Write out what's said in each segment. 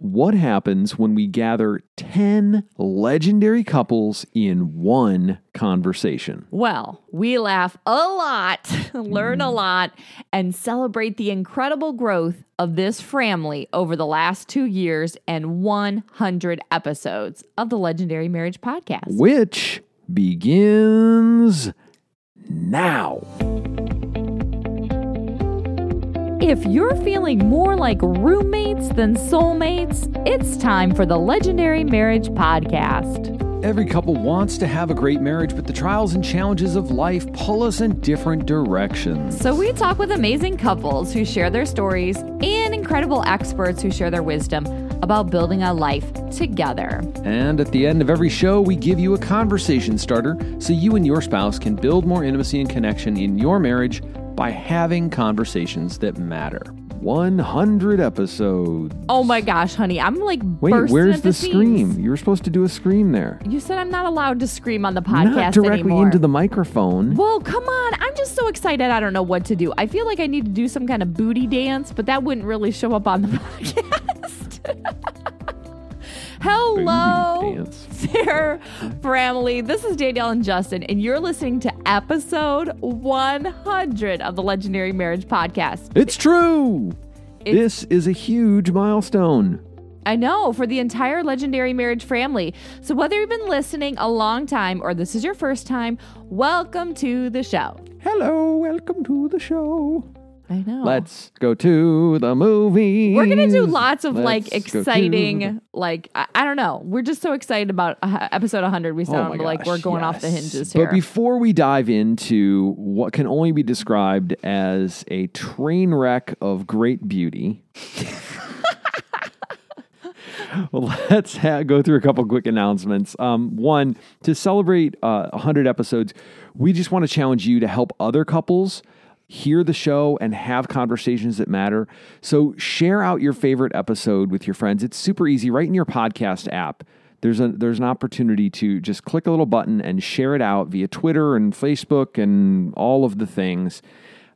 what happens when we gather 10 legendary couples in one conversation? Well, we laugh a lot, learn a mm. lot, and celebrate the incredible growth of this family over the last two years and 100 episodes of the Legendary Marriage Podcast. Which begins now. If you're feeling more like roommates than soulmates, it's time for the Legendary Marriage Podcast. Every couple wants to have a great marriage, but the trials and challenges of life pull us in different directions. So, we talk with amazing couples who share their stories and incredible experts who share their wisdom about building a life together. And at the end of every show, we give you a conversation starter so you and your spouse can build more intimacy and connection in your marriage by having conversations that matter. 100 episodes. Oh my gosh, honey, I'm like Wait, where's the, scream? You were supposed to do a scream there. You said I'm not allowed to scream on the podcast Not directly anymore. into the microphone. well, come on. I'm just so excited. I don't know what to do. I feel like I need to do some kind of booty dance, but that wouldn't really show up on the podcast. Hello, fair family. This is Danielle and Justin, and you're listening to episode 100 of the Legendary Marriage Podcast. It's true. It's- this is a huge milestone. I know, for the entire legendary marriage family. So, whether you've been listening a long time or this is your first time, welcome to the show. Hello, welcome to the show. I know. Let's go to the movie. We're going to do lots of like Let's go to exciting, the- like, I, I don't know. We're just so excited about uh, episode 100. We Oh sound my like we're going off the yes. hinges here. But before we dive into what can only be described as a train wreck of great beauty, let's ha- go through a couple quick announcements. Um, one, to celebrate uh, 100 episodes, we just want to challenge you to help other couples hear the show and have conversations that matter. So share out your favorite episode with your friends. It's super easy right in your podcast app. There's a there's an opportunity to just click a little button and share it out via Twitter and Facebook and all of the things.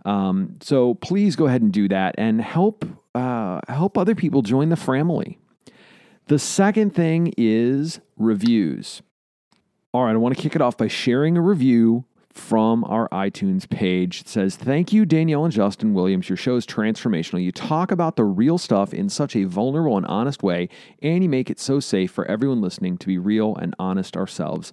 Um, so please go ahead and do that and help uh, help other people join the family. The second thing is reviews. All right, I want to kick it off by sharing a review from our iTunes page. It says, Thank you, Danielle and Justin Williams. Your show is transformational. You talk about the real stuff in such a vulnerable and honest way, and you make it so safe for everyone listening to be real and honest ourselves.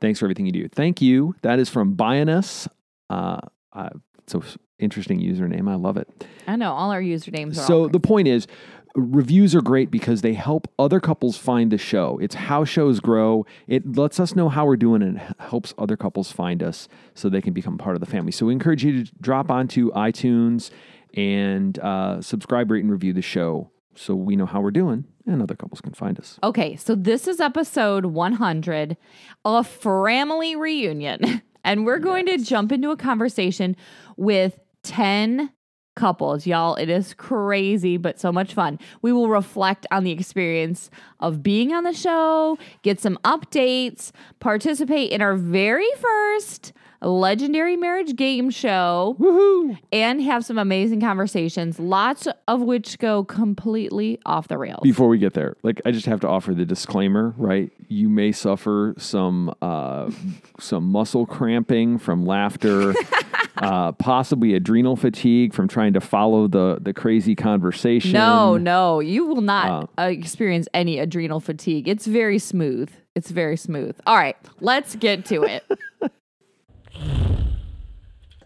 Thanks for everything you do. Thank you. That is from Bioness. Uh, uh, so interesting username. I love it. I know all our usernames are So the point is, reviews are great because they help other couples find the show. It's how shows grow. It lets us know how we're doing and helps other couples find us so they can become part of the Framily. So we encourage you to drop onto iTunes and uh, subscribe, rate, and review the show so we know how we're doing and other couples can find us. Okay, so this is episode 100, a family reunion. And we're going to jump into a conversation with 10 couples. Y'all, it is crazy, but so much fun. We will reflect on the experience of being on the show, get some updates, participate in our very first legendary marriage game show Woohoo! and have some amazing conversations, lots of which go completely off the rails. Before we get there, like I just have to offer the disclaimer, right? You may suffer some uh, some muscle cramping from laughter, uh, possibly adrenal fatigue from trying to follow the the crazy conversation. No, no, you will not Uh, uh, experience any adrenal fatigue. It's very smooth. It's very smooth. All right, let's get to it.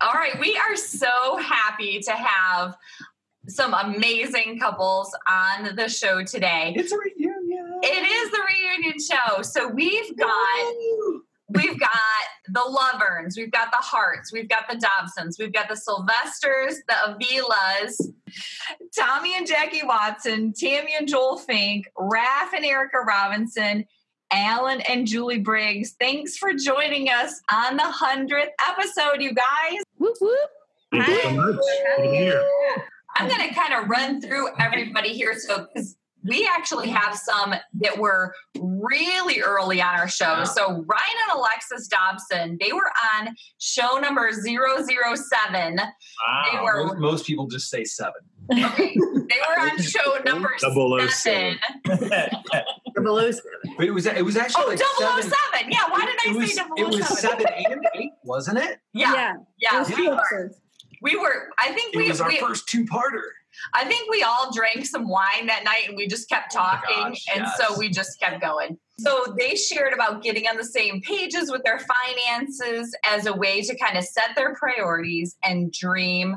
All right, we are so happy to have some amazing couples on the show today. It's a reunion. It is the reunion show. So we've got we've got the Loverns, we've got the Hearts, we've got the Dobsons, we've got the Sylvesters, the Avilas, Tommy and Jackie Watson, Tammy and Joel Fink, Raph and Erica Robinson, Alan and Julie Briggs. Thanks for joining us on the 100th episode, you guys. whoop whoop. Thank you so much. Good to be here. I'm going to kind of run through everybody here. So, because we actually have some that were really early on our show. So, Ryan and Alexis Dobson, they were on show number 007. They Wow. were- Most, most people just say seven. Okay, they were on show number Double oh seven. Oh seven. But it was it was actually Oh, like 007. seven. Yeah, why did I oh It was, say it was 007? seven and eight, wasn't it? Yeah, yeah. It was we, two were, we were. I think It we. was our we first two-parter. I think we all drank some wine that night and we just kept Oh talking. gosh, and yes. so we just kept going. So they shared about getting on the same pages with their finances as a way to kind of set their priorities and dream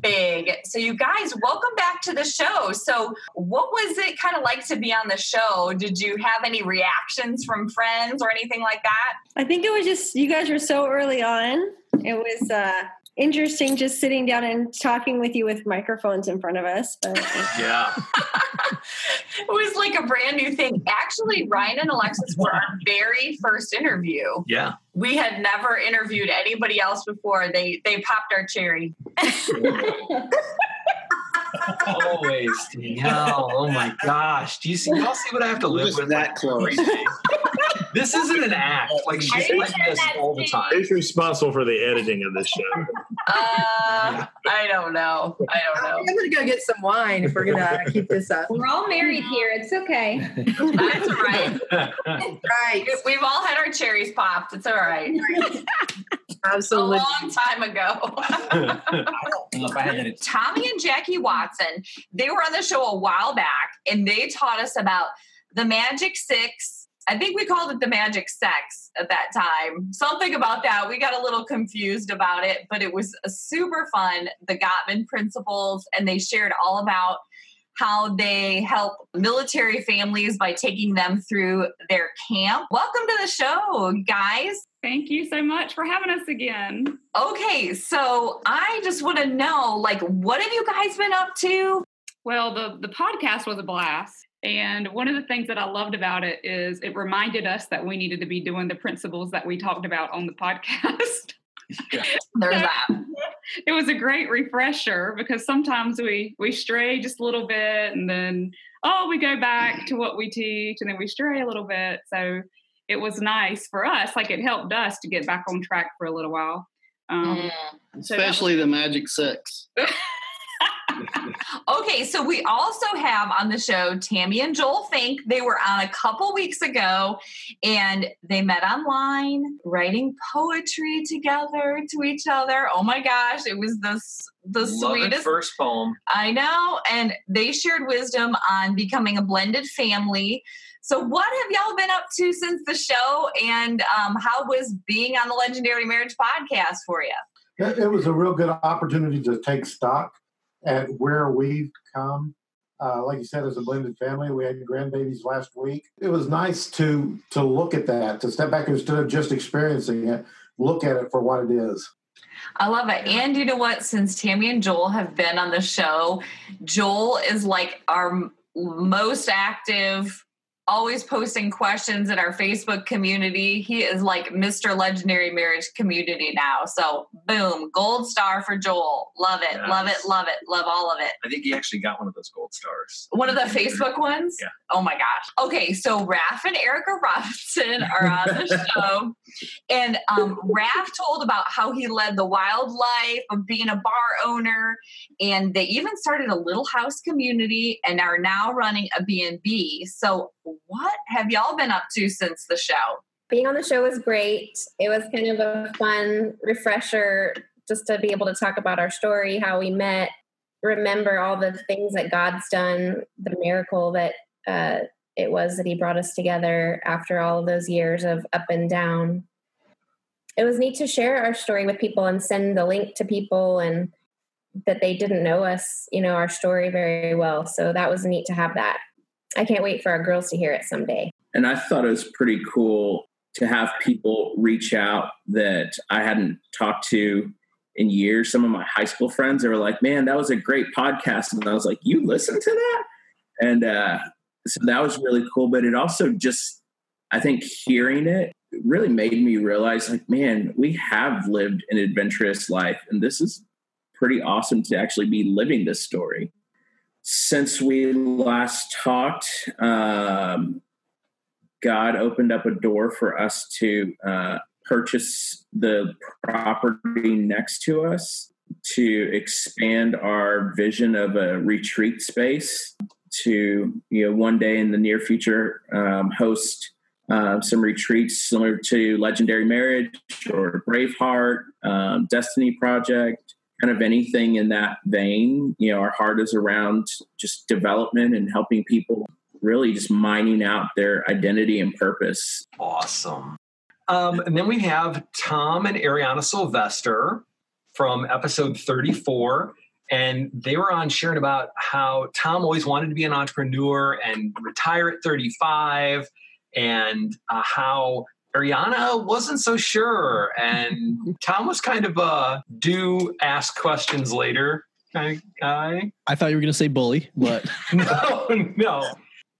big. So you guys, welcome back to the show. So what was it kind of like to be on the show? Did you have any reactions from friends or anything like that? I think it was just you guys were so early on. It was uh, interesting just sitting down and talking with you with microphones in front of us. But Yeah. It was like a brand new thing. Actually, Ryan and Alexis were our very first interview. Yeah. we had never interviewed anybody else before. They they popped our cherry. Always. Danielle. Oh my gosh. Do you see y'all see what I have to We're live just with? that like, close. Every day? this isn't an act. Like she's I like this all the time. Who's responsible for the editing of this show? Uh, I don't know. I don't know. I'm gonna go get some wine if we're gonna keep this up. We're all married here. It's okay. That's right. right. Right. We- We've all had our cherries popped. It's all right. Absolutely. A long time ago. I don't know if I had that. Tommy and Jackie Watson, they were on the show a while back and they taught us about the Magic Six. I think we called it the Magic Sex at that time. Something about that. We got a little confused about it, but it was super fun. The Gottman principles, and they shared all about how they help military families by taking them through their camp. Welcome to the show, guys. Thank you so much for having us again. Okay, so I just want to know, like, what have you guys been up to? Well, the, the podcast was a blast. And one of the things that I loved about it is it reminded us that we needed to be doing the principles that we talked about on the podcast. There's that. it was a great refresher because sometimes we we stray just a little bit and then oh we go back to what we teach and then we stray a little bit. So it was nice for us, like it helped us to get back on track for a little while. Um, Mm. so that was- Especially the Magic Six. Okay, so we also have on the show Tammy and Joel Fink. They were on a couple weeks ago and they met online writing poetry together to each other. Oh my gosh, it was the, the Love sweetest. first poem. I know. And they shared wisdom on becoming a blended family. So, what have y'all been up to since the show? And um, how was being on the Legendary Marriage podcast for you? It, it was a real good opportunity to take stock at where we've come. Uh, like you said, as a blended family, we had grandbabies last week. It was nice to to look at that, to step back instead of just experiencing it, look at it for what it is. I love it. And you know what? Since Tammy and Joel have been on the show, Joel is like our most active, always posting questions in our Facebook community. He is like Mr. Legendary Marriage Community now. So, boom, gold star for Joel. Love it. Love it. Love it. Love all of it. I think he actually got one of those gold stars. One of the Facebook ones? Yeah. Oh my gosh. Okay, so Raph and Erica Robinson are on the show. And um, Raph told about how he led the wildlife of being a bar owner. And they even started a little house community and are now running a B&B. So what have y'all been up to since the show? Being on the show was great. It was kind of a fun refresher just to be able to talk about our story, how we met, remember all the things that God's done, the miracle that uh, it was that He brought us together after all of those years of up and down. It was neat to share our story with people and send the link to people and that they didn't know us, you know, our story very well. So that was neat to have that. I can't wait for our girls to hear it someday. and I thought it was pretty cool to have people reach out that I hadn't talked to in years. Some of my high school friends they were like, "Man, that was a great podcast," and I was like, "You listened to that?" And uh, so that was really cool. But it also just, I think, hearing it really made me realize, like, man, we have lived an adventurous life, and this is pretty awesome to actually be living this story. Since we last talked, um, God opened up a door for us to uh, purchase the property next to us to expand our vision of a retreat space to you know one day in the near future um, host uh, some retreats similar to Legendary Marriage or Braveheart, um, Destiny Project, kind of anything in that vein. You know, our heart is around just development and helping people really just mining out their identity and purpose. Awesome. Um, and then we have Tom and Ariana Sylvester from episode 34. And they were on sharing about how Tom always wanted to be an entrepreneur and retire at 35, and uh, how Ariana wasn't so sure. And Tom was kind of a do ask questions later kind of guy. I thought you were going to say bully, but no, no.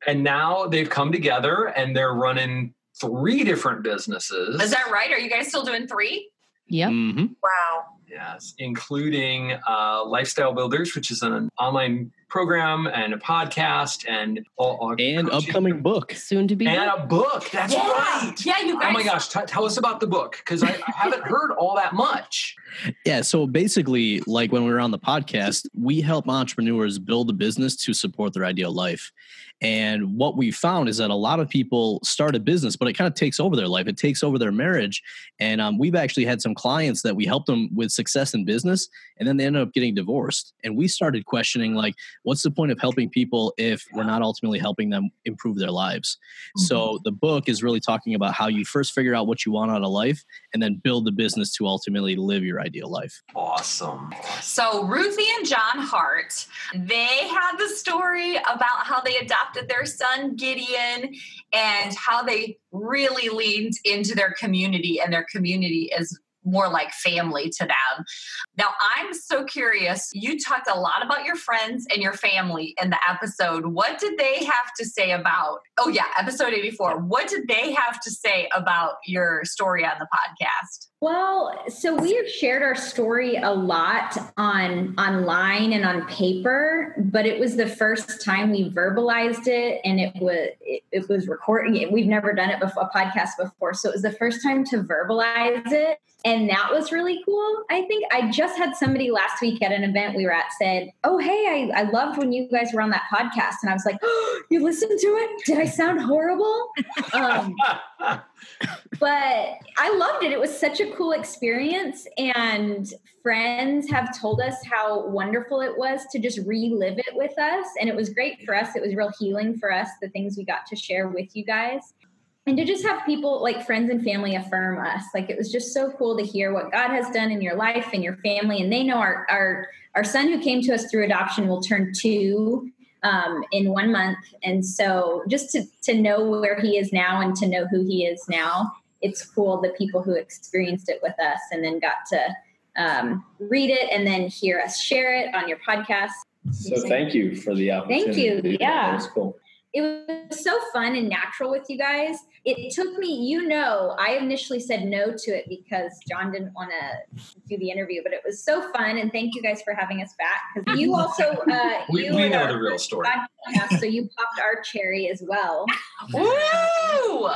And now they've come together and they're running three different businesses. Is that right? Are you guys still doing three? Yep. Mm-hmm. Wow. Yes, including uh, Lifestyle Builders, which is an online program and a podcast and all, all and coaching. upcoming book. Soon to be. and a book. That's Yeah. right. Yeah, you guys. Oh my gosh, t- tell us about the book because I, I haven't heard all that much. Yeah, so basically, like when we were on the podcast, we help entrepreneurs build a business to support their ideal life. And what we found is that a lot of people start a business, but it kind of takes over their life. It takes over their marriage. And um, we've actually had some clients that we helped them with success in business, and then they ended up getting divorced. And we started questioning, like, what's the point of helping people if we're not ultimately helping them improve their lives? So mm-hmm. the book is really talking about how you first figure out what you want out of life, and then build the business to ultimately live your ideal life. Awesome. So Ruthie and John Hart, they had the story about how they adopted their son Gideon and how they really leaned into their community and their community is more like family to them. Now, I'm so curious. You talked a lot about your friends and your family in the episode. What did they have to say about? Oh yeah, episode 84. What did they have to say about your story on the podcast? Well, so we have shared our story a lot on online and on paper, but it was the first time we verbalized it, and it was it, it was recording. it. We've never done it before, a podcast before, so it was the first time to verbalize it, and that was really cool. I think I just had somebody last week at an event we were at said, "Oh, hey, I, I loved when you guys were on that podcast," and I was like, oh, "You listened to it? Did I sound horrible?" Um, but I loved it. It was such a cool experience. And friends have told us how wonderful it was to just relive it with us. And it was great for us. It was real healing for us, the things we got to share with you guys. And to just have people like friends and family affirm us. Like it was just so cool to hear what God has done in your life and your family. And they know our our our son who came to us through adoption will turn two um, in one month. And so just to, to know where he is now and to know who he is now, it's cool the people who experienced it with us and then got to um, read it and then hear us share it on your podcast. So thank you for the opportunity. Thank you. to do that. Yeah. it was cool. It was so fun and natural with you guys. It took me, you know, I initially said no to it because John didn't want to do the interview, but it was so fun. And thank you guys for having us back because you also, uh, We, you we and know the real story. podcast, so you popped our cherry as well. Woo!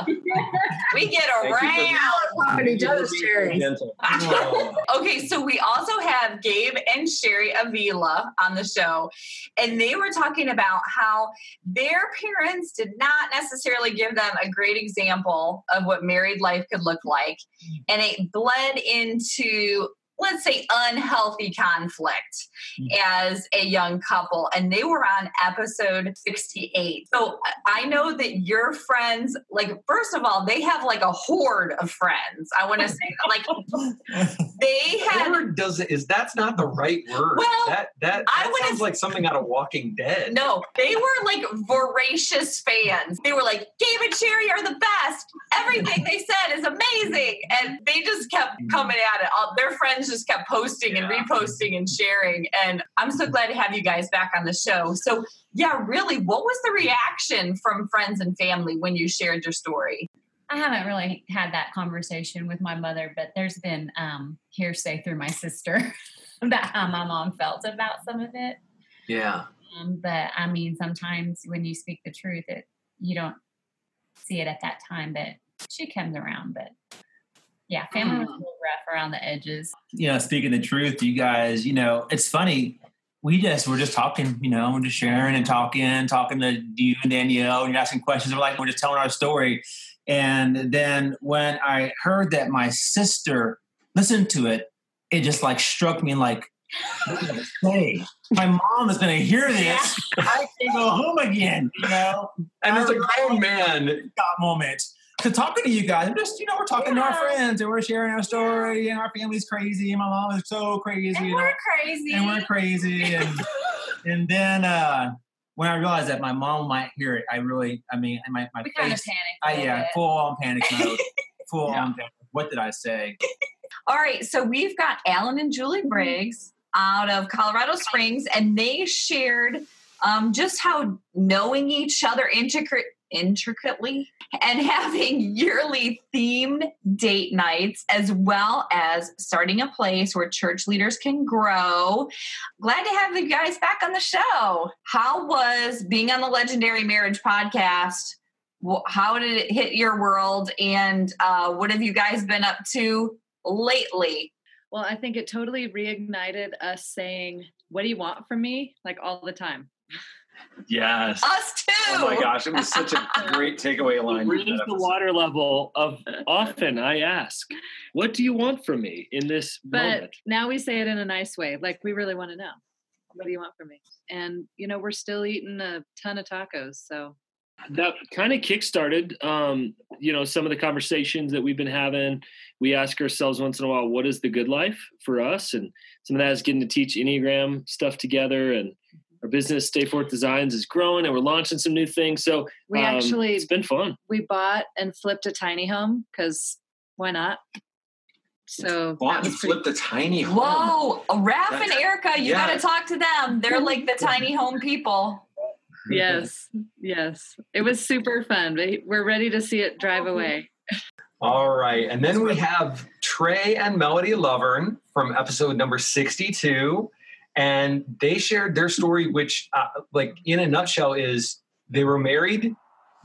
we get around. Each other's cherries. okay, so we also have Gabe and Sherry Avila on the show, and they were talking about how their parents did not necessarily give them a great example of what married life could look like, mm. and it bled into let's say unhealthy conflict hmm. as a young couple and they were on episode 68 so i know that your friends like first of all they have like a horde of friends i want to say like they had Word doesn't is that's not the right word. Well, that that, I that would've- sounds like something out of Walking Dead. no, they were like voracious fans. They were like, Gabe and Sherry are the best. Everything they said is amazing. And they just kept hmm. coming at it. All, their friends just kept posting and reposting and sharing. And I'm so glad to have you guys back on the show. So, yeah, really, what was the reaction from friends and family when you shared your story? I haven't really had that conversation with my mother, but there's been um, hearsay through my sister about how my mom felt about some of it. Yeah. Um, but I mean, sometimes when you speak the truth, it you don't see it at that time. But she comes around. But Yeah, family uh-huh. was a little rough around the edges. you know, speaking the truth, you guys, you know, it's funny. We just we're just talking, you know, we're just sharing and talking, talking to you and Danielle, and you're asking questions. We're like, we're just telling our story. And then when I heard that my sister listened to it, it just like struck me like, what did I say? My mom is gonna hear this. I can go home again, you know. And as a grown man, got moment. To talking to you guys, I'm just you know we're talking to our friends and we're sharing our story and our family's crazy and my mom is so crazy And you we're know? crazy. and we're crazy and and then uh when I realized that my mom might hear it, I really, I mean, my, my We face, kind of panicked. a I, little yeah, bit. full on panic mode, full on panic. What did I say? All right, so we've got Alan and Julie Briggs out of Colorado Springs, and they shared um, just how knowing each other intricate, intricately and having yearly themed date nights, as well as starting a place where church leaders can grow. Glad to have you guys back on the show. How was being on the Legendary Marriage podcast? How did it hit your world? And uh, what have you guys been up to lately? Well, I think it totally reignited us saying, What do you want from me? Like all the time. yes. Us too. Oh my gosh, it was such a great takeaway line. Raise the water level of often I ask, what do you want from me in this But moment? now we say it in a nice way. Like, we really want to know. What do you want from me? And, you know, we're still eating a ton of tacos. So, that kind of kickstarted um, you know some of the conversations that we've been having we ask ourselves once in a while what is the good life for us and some of that is getting to teach enneagram stuff together and our business stay forth designs is growing and we're launching some new things so we um, actually, it's been fun we bought and flipped a tiny home because why not? So, Bought and was pretty flipped the tiny home. Whoa, Raph and Erica, you yeah. got to talk to them. They're like the tiny home people. yes, yes. It was super fun. We- We're ready to see it drive away. All right. And then we have Trey and Melody Lovern from episode number 62. And they shared their story, which, uh, like, in a nutshell, is they were married,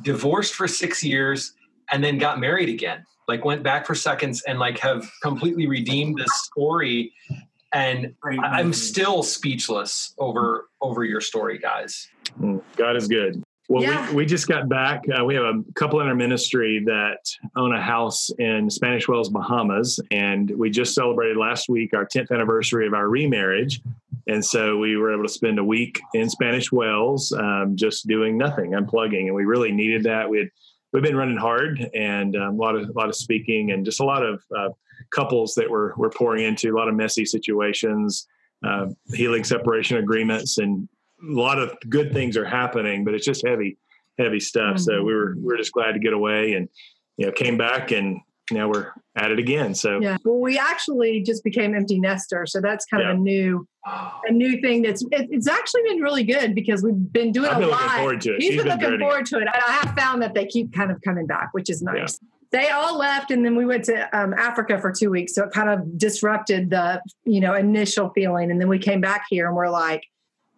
divorced for six years, and then got married again. Like, went back for seconds and, like, have completely redeemed this story. And I- I'm still speechless over over your story, guys. Mm, God is good. Well, Yeah. we, we just got back. Uh, we have a couple in our ministry that own a house in Spanish Wells, Bahamas, and we just celebrated last week our 10th anniversary of our remarriage. And so we were able to spend a week in Spanish Wells, um, just doing nothing, unplugging, and we really needed that. We had we've been running hard, and um, a lot of a lot of speaking, and just a lot of uh, couples that we're we're pouring into, a lot of messy situations, uh, healing separation agreements, and a lot of good things are happening, but it's just heavy, heavy stuff. So we were we were just glad to get away and you know came back and now we're at it again. So Yeah. Well, we actually just became empty nester, so that's kind of a new, a new thing. That's it, it's actually been really good because we've been doing I've a been lot. looking forward to it. He's She's been been looking forward to it, and I have found that they keep kind of coming back, which is nice. They all left, and then we went to um, Africa for two weeks, so it kind of disrupted the you know initial feeling, and then we came back here, and we're like.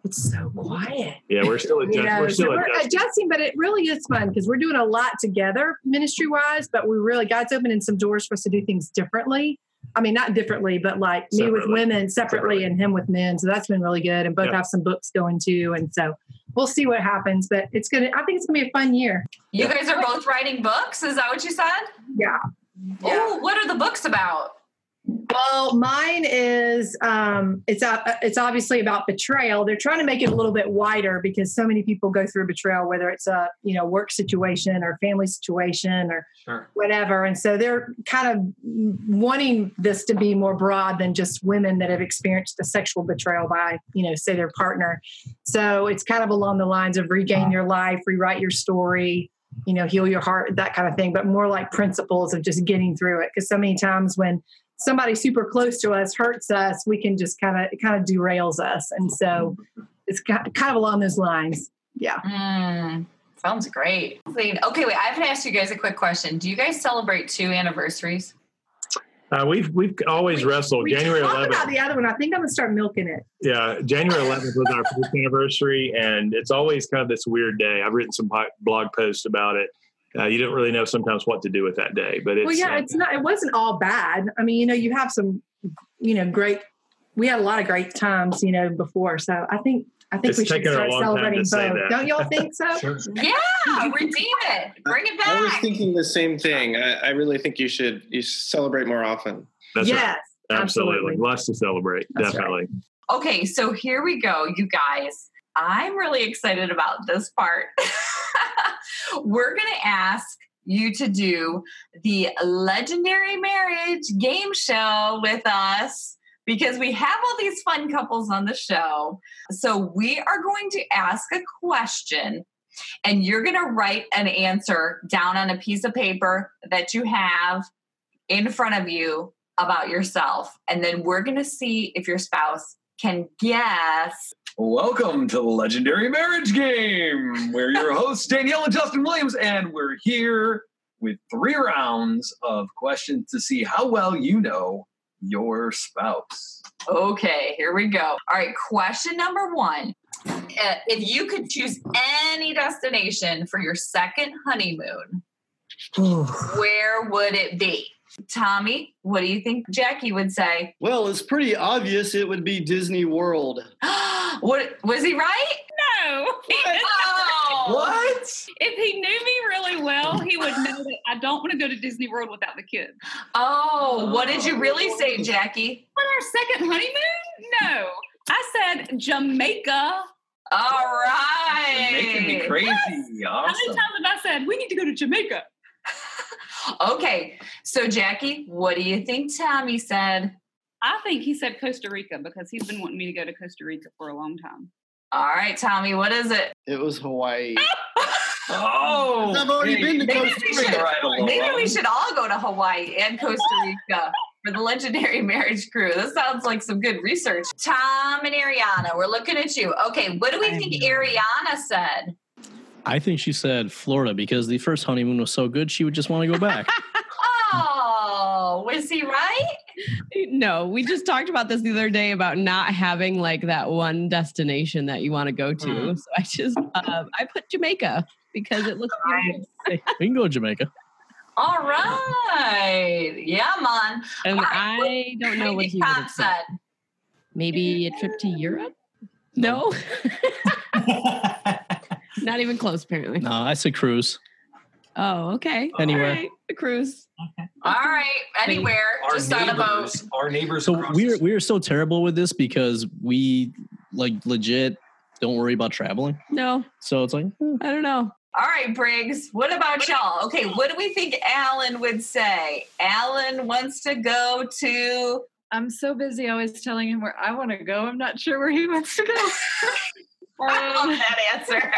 It's so quiet. yeah, we're still You adjusting. know, we're so still we're adjusting. adjusting, but it really is fun because we're doing a lot together ministry wise. But we really God's opening some doors for us to do things differently. I mean, not differently, but like me with women separately, and him with men. So that's been really good. And both Yep. have some books going too. And so we'll see what happens. But it's gonna. I think it's gonna be a fun year. You guys are both writing books. Is that what you said? Yeah. Oh, what are the books about? Well, mine is um, it's uh, it's obviously about betrayal. They're trying to make it a little bit wider because so many people go through betrayal, whether it's a you know work situation or family situation or Sure. whatever. And so they're kind of wanting this to be more broad than just women that have experienced a sexual betrayal by you know say their partner. So it's kind of along the lines of regain your life, rewrite your story, you know, heal your heart, that kind of thing, but more like principles of just getting through it. Because so many times when somebody super close to us hurts us, we can just kind of it kind of derails us, and so it's kind of along those lines. Yeah. Mm, sounds great. Okay, wait. I have to ask you guys a quick question. Do you guys celebrate two anniversaries? Uh, we've we've always wrestled. We January talked 11th. about the other one. I think I'm gonna start milking it. Yeah, January 11th was our first anniversary, and it's always kind of this weird day. I've written some blog posts about it. Uh, you don't really know sometimes what to do with that day. But it's well, yeah, uh, it's not. It wasn't all bad. I mean, you know, you have some, you know, great. We had a lot of great times, you know, before. So I think I think It's we should taken start celebrating both. Don't y'all think so? Yeah, redeem it. Bring it back. I was thinking the same thing. I, I really think you should you should celebrate more often. That's right. yes, absolutely. Lots to celebrate. That's right. definitely. Okay, so here we go, you guys. I'm really excited about this part. We're going to ask you to do the legendary marriage game show with us because we have all these fun couples on the show. So we are going to ask a question and you're going to write an answer down on a piece of paper that you have in front of you about yourself. And then we're going to see if your spouse can guess. Welcome to the Legendary Marriage Game. We're your hosts, Danielle and Justin Williams, and we're here with three rounds of questions to see how well you know your spouse. Okay, here we go. All right, question number one. Uh, if you could choose any destination for your second honeymoon, where would it be? Tommy, what do you think Jackie would say? Well, it's pretty obvious it would be Disney World. what was he right? No. Oh. What? If he knew me really well, he would know that I don't want to go to Disney World without the kids. Oh, what did you really say, Jackie? On our second honeymoon? No. I said Jamaica. All right. Making me crazy. How many times have I said we need to go to Jamaica? Okay, so Jackie, what do you think Tommy said? I think he said Costa Rica because he's been wanting me to go to Costa Rica for a long time. All right, Tommy, what is it? It was Hawaii. Oh, I've already hey, been to Maybe Costa we, Rica. should, Right maybe we should all go to Hawaii and Costa Rica for the legendary marriage crew. This sounds like some good research. Tom and Ariana, we're looking at you. Okay, what do we think Ariana said? I think she said Florida because the first honeymoon was so good she would just want to go back. Oh, was he right? No, we just talked about this the other day about not having like that one destination that you want to go to. Mm. So I just um, I put Jamaica because it looks beautiful. Hey, we can go to Jamaica. All right. Yeah, man. And All right, I don't know what think he would have said. Maybe a trip to Europe? No. Not even close, apparently. No, I said cruise. Oh, okay. Anywhere. All right. A cruise. All right. Anywhere. Our Just on a boat. neighbors, our neighbors. So we're we're so terrible with this because we like legit don't worry about traveling. No, So it's like hmm, I don't know. All right, Briggs. What about y'all? Okay, what do we think Alan would say? Alan wants to go to. I'm so busy always telling him where I want to go. I'm not sure where he wants to go. I love Um, that answer.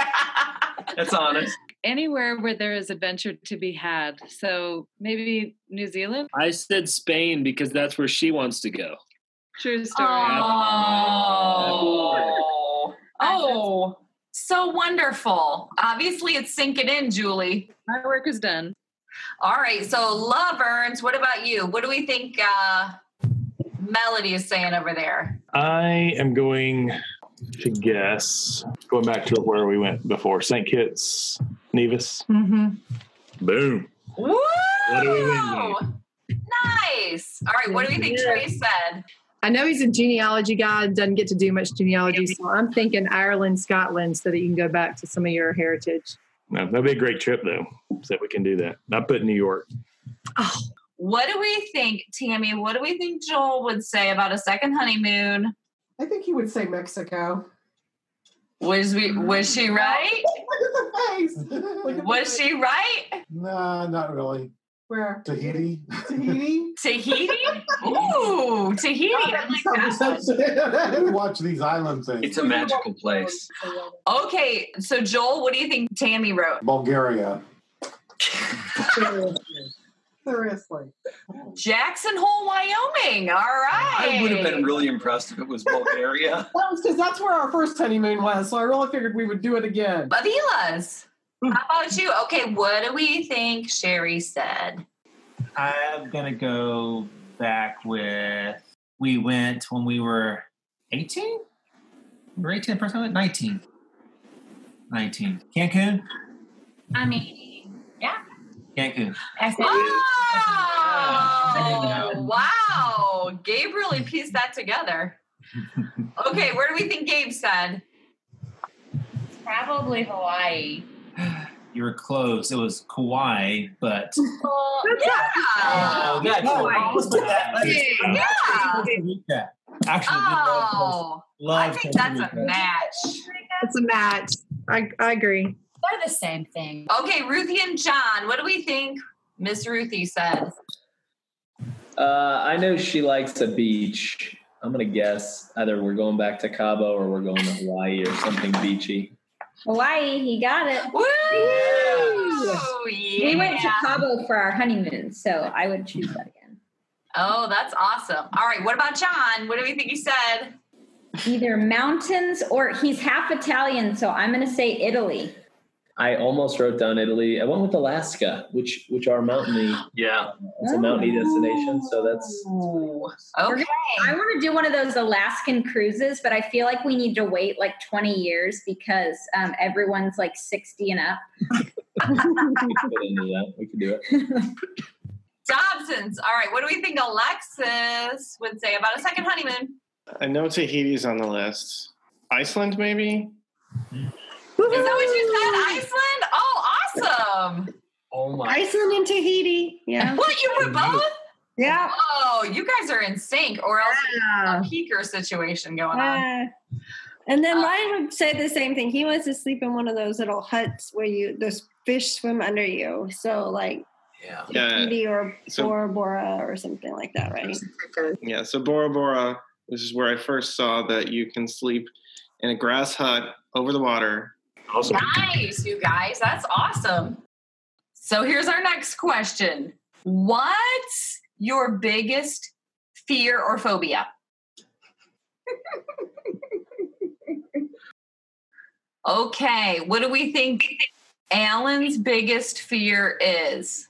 That's honest. anywhere where there is adventure to be had. So maybe New Zealand. I said Spain because that's where she wants to go. True story. Oh, oh, so wonderful. Obviously, it's sinking in, Julie. My work is done. All right, so Loverns, what about you? What do we think uh, Melody is saying over there? I am going to guess, going back to where we went before, St. Kitts, Nevis. Mm-hmm. Boom. Woo! What do we win, Nice. All right, what do we think Trey said? I know he's a genealogy guy, doesn't get to do much genealogy, so I'm thinking Ireland, Scotland, so that you can go back to some of your heritage. No, that'd be a great trip though. So we can do that. I put New York. Oh, What do we think, Tammy? What do we think Joel would say about a second honeymoon? I think he would say Mexico. Was we was she right? Look at the face. At Was the she right? Nah, not really. Where? Tahiti. Tahiti? Tahiti? Ooh, Tahiti. I like that. watch these island things. It's a magical place. Okay, so Joel, what do you think Tammy wrote? Bulgaria. Seriously. Jackson Hole, Wyoming. All right. I would have been really impressed if it was Bulgaria. That was because that's where our first honeymoon was, so I really figured we would do it again. Avila's. Hmm. How about you? Okay, what do we think Sherry said? I'm gonna go back with we went when we were 18. We were 18 the first time. we went? 19. 19. Cancun. I mean, yeah. Cancun. Oh, wow. Gabe really pieced that together. Okay, where do we think Gabe said? Probably Hawaii. You were close. It was Kauai, but Oh, Oh, yeah. that's Let's put Yeah. Actually, did love Oh, love I think Costa that's a match. It's a match. I, I agree. They're the same thing. Okay, Ruthie and John, what do we think Miss Ruthie said? Uh, I know she likes a beach. I'm gonna guess either we're going back to Cabo or we're going to Hawaii or something beachy. Hawaii, he got it. Woo! We went to. Cabo for our honeymoon, so I would choose that again. Oh, that's awesome. All right, what about John? What do we think he said? Either mountains or he's half Italian, so I'm going to say Italy. I almost wrote down Italy. I went with Alaska, which which are mountainy. Yeah, it's a mountainy destination. So that's Okay. I want to do one of those Alaskan cruises, but I feel like we need to wait like 20 years because um, everyone's like 60 and up. we could put that. We could do it. Dobson's. All right, what do we think Alexis would say about a second honeymoon? I know Tahiti's on the list. Iceland, maybe? Is that what you said? Iceland? Oh, awesome. Oh my. Iceland and Tahiti. Yeah. What, you put both? Yeah. Oh, you guys are in sync, or else a peaker situation going on. Uh, and then Ryan would say the same thing. He wants to sleep in one of those little huts where you those fish swim under you. So like Yeah. Yeah. Tahiti or So- Bora Bora or something like that, right? Yeah, so Bora Bora, this is where I first saw that you can sleep in a grass hut over the water. Awesome. Nice, you guys. That's awesome. So here's our next question What's your biggest fear or phobia? okay, what do we think Alan's biggest fear is?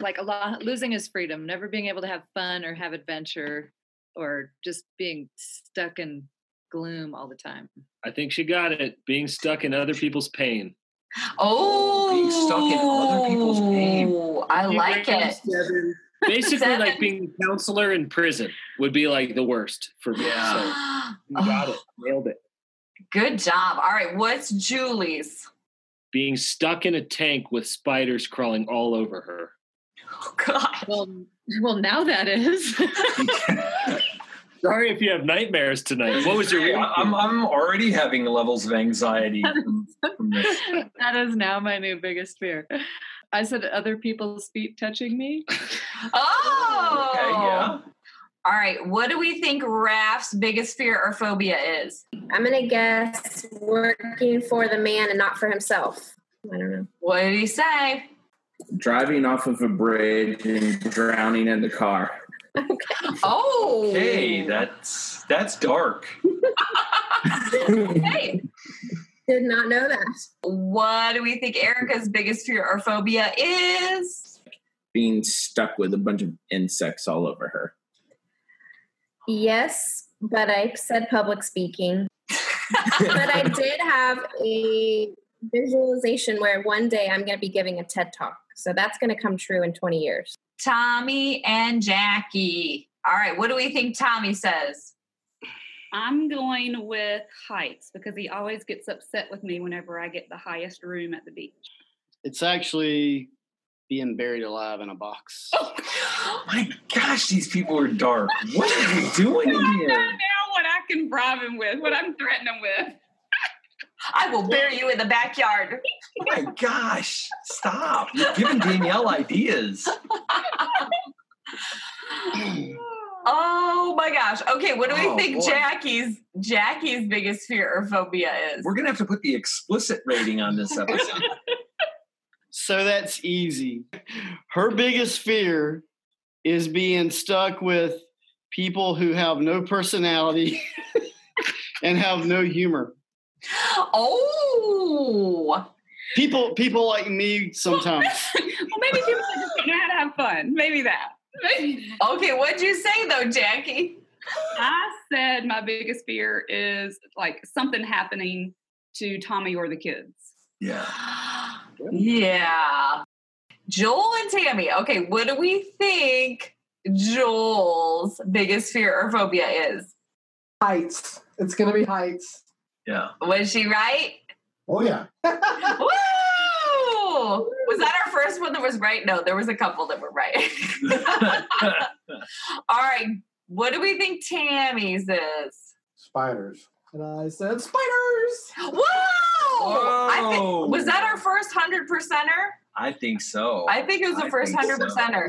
Like a lot, losing his freedom, never being able to have fun or have adventure, or just being stuck in gloom all the time. I think she got it. Being stuck in other people's pain. Oh, being stuck in other people's pain. Oh, I like it. Basically, Seven. like being a counselor in prison would be like the worst for me. So you got it. Nailed it. Good job. All right, what's Julie's? Being stuck in a tank with spiders crawling all over her. Oh, God. Well, well, now that is. Sorry if you have nightmares tonight. What was your Hey, I'm I'm already having levels of anxiety from, from this. that is now my new biggest fear. I said other people's feet touching me. Oh, Okay, yeah. All right, what do we think Raf's biggest fear or phobia is? I'm gonna guess working for the man and not for himself. I don't know. What did he say? Driving off of a bridge and drowning in the car. Oh, Hey, that's that's dark. hey. Did not know that. What do we think Erica's biggest fear or phobia is? Being stuck with a bunch of insects all over her. Yes, but I said public speaking. but I did have a visualization where one day I'm going to be giving a TED talk. So that's going to come true in 20 years. Tommy and Jackie. All right, what do we think Tommy says? I'm going with heights because he always gets upset with me whenever I get the highest room at the beach. It's actually being buried alive in a box. Oh my gosh, these people are dark. What are you doing I know here? now what I can bribe him with, what I'm threatening him with. I will bury you in the backyard. Oh my gosh, stop. You're giving Danielle ideas. Oh my gosh. Okay, what do we Oh, think boy. Jackie's Jackie's biggest fear or phobia is? We're gonna have to put the explicit rating on this episode. So that's easy. Her biggest fear is being stuck with people who have no personality and have no humor. Oh. People people like me sometimes. well, maybe people that just don't know how to have fun. Maybe that. Maybe that. Okay, what'd you say though, Jackie? I said my biggest fear is like something happening to Tommy or the kids. Yeah. Yeah. Joel and Tammy. Okay, what do we think Joel's biggest fear or phobia is? Heights. It's going to be heights. Yeah. Was she right? Oh yeah. Woo! Was that our first one that was right? No, there was a couple that were right. All right. What do we think Tammy's is? Spiders. And I said spiders. Whoa! I Whoa. think, was that our first hundred percenter? I think so. I think it was the I first think hundred so. percenter.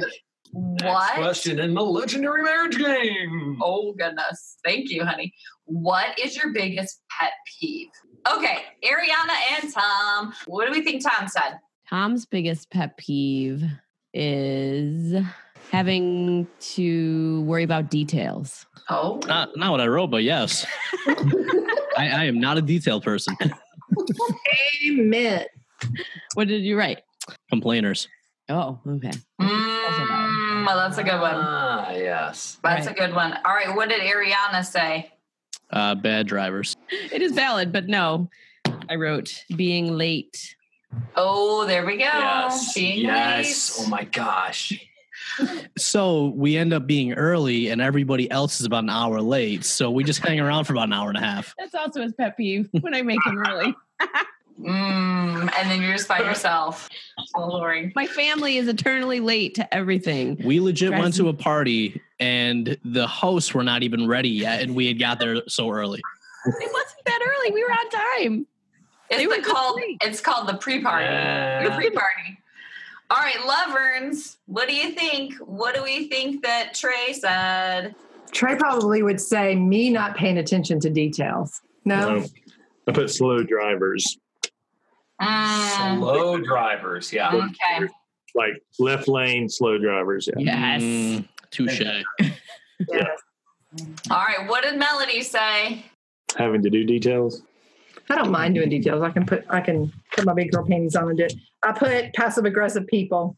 Next What? question in the legendary marriage game. Oh goodness. Thank you, honey. What is your biggest pet peeve? Okay, Ariana and Tom. What do we think Tom said? Tom's biggest pet peeve is having to worry about details. Oh. Not, not what I wrote, but yes. I, I am not a detail person. Amen. What did you write? Complainers. Oh, okay. Mm, well, that's a good one. Ah, yes. That's a good one. All right, what did Ariana say? Uh, bad drivers. It is valid, but no. I wrote being late. Oh, there we go. Yes. Being yes. late. Oh my gosh. So we end up being early, and everybody else is about an hour late. So we just hang around for about an hour and a half. That's also his pet peeve when I make him early. Mm, and then you're just by yourself. Oh, Lori. My family is eternally late to everything. We legit went to a party, and the hosts were not even ready yet, and we had got there so early. It wasn't that early. We were on time. It's They the just called late. it's called the pre-party. Yeah. The pre-party. All right, Loverns, what do you think? What do we think that Trey said? Trey probably would say me not paying attention to details. No. No. I put slow drivers, Mm, Slow drivers. Yeah. okay. like left lane slow drivers. Yeah. Yes. Mm, touche. All right, what did Melody say? Having to do details. I don't mind doing details. I can put I can put my big girl panties on and do it. I put passive aggressive people.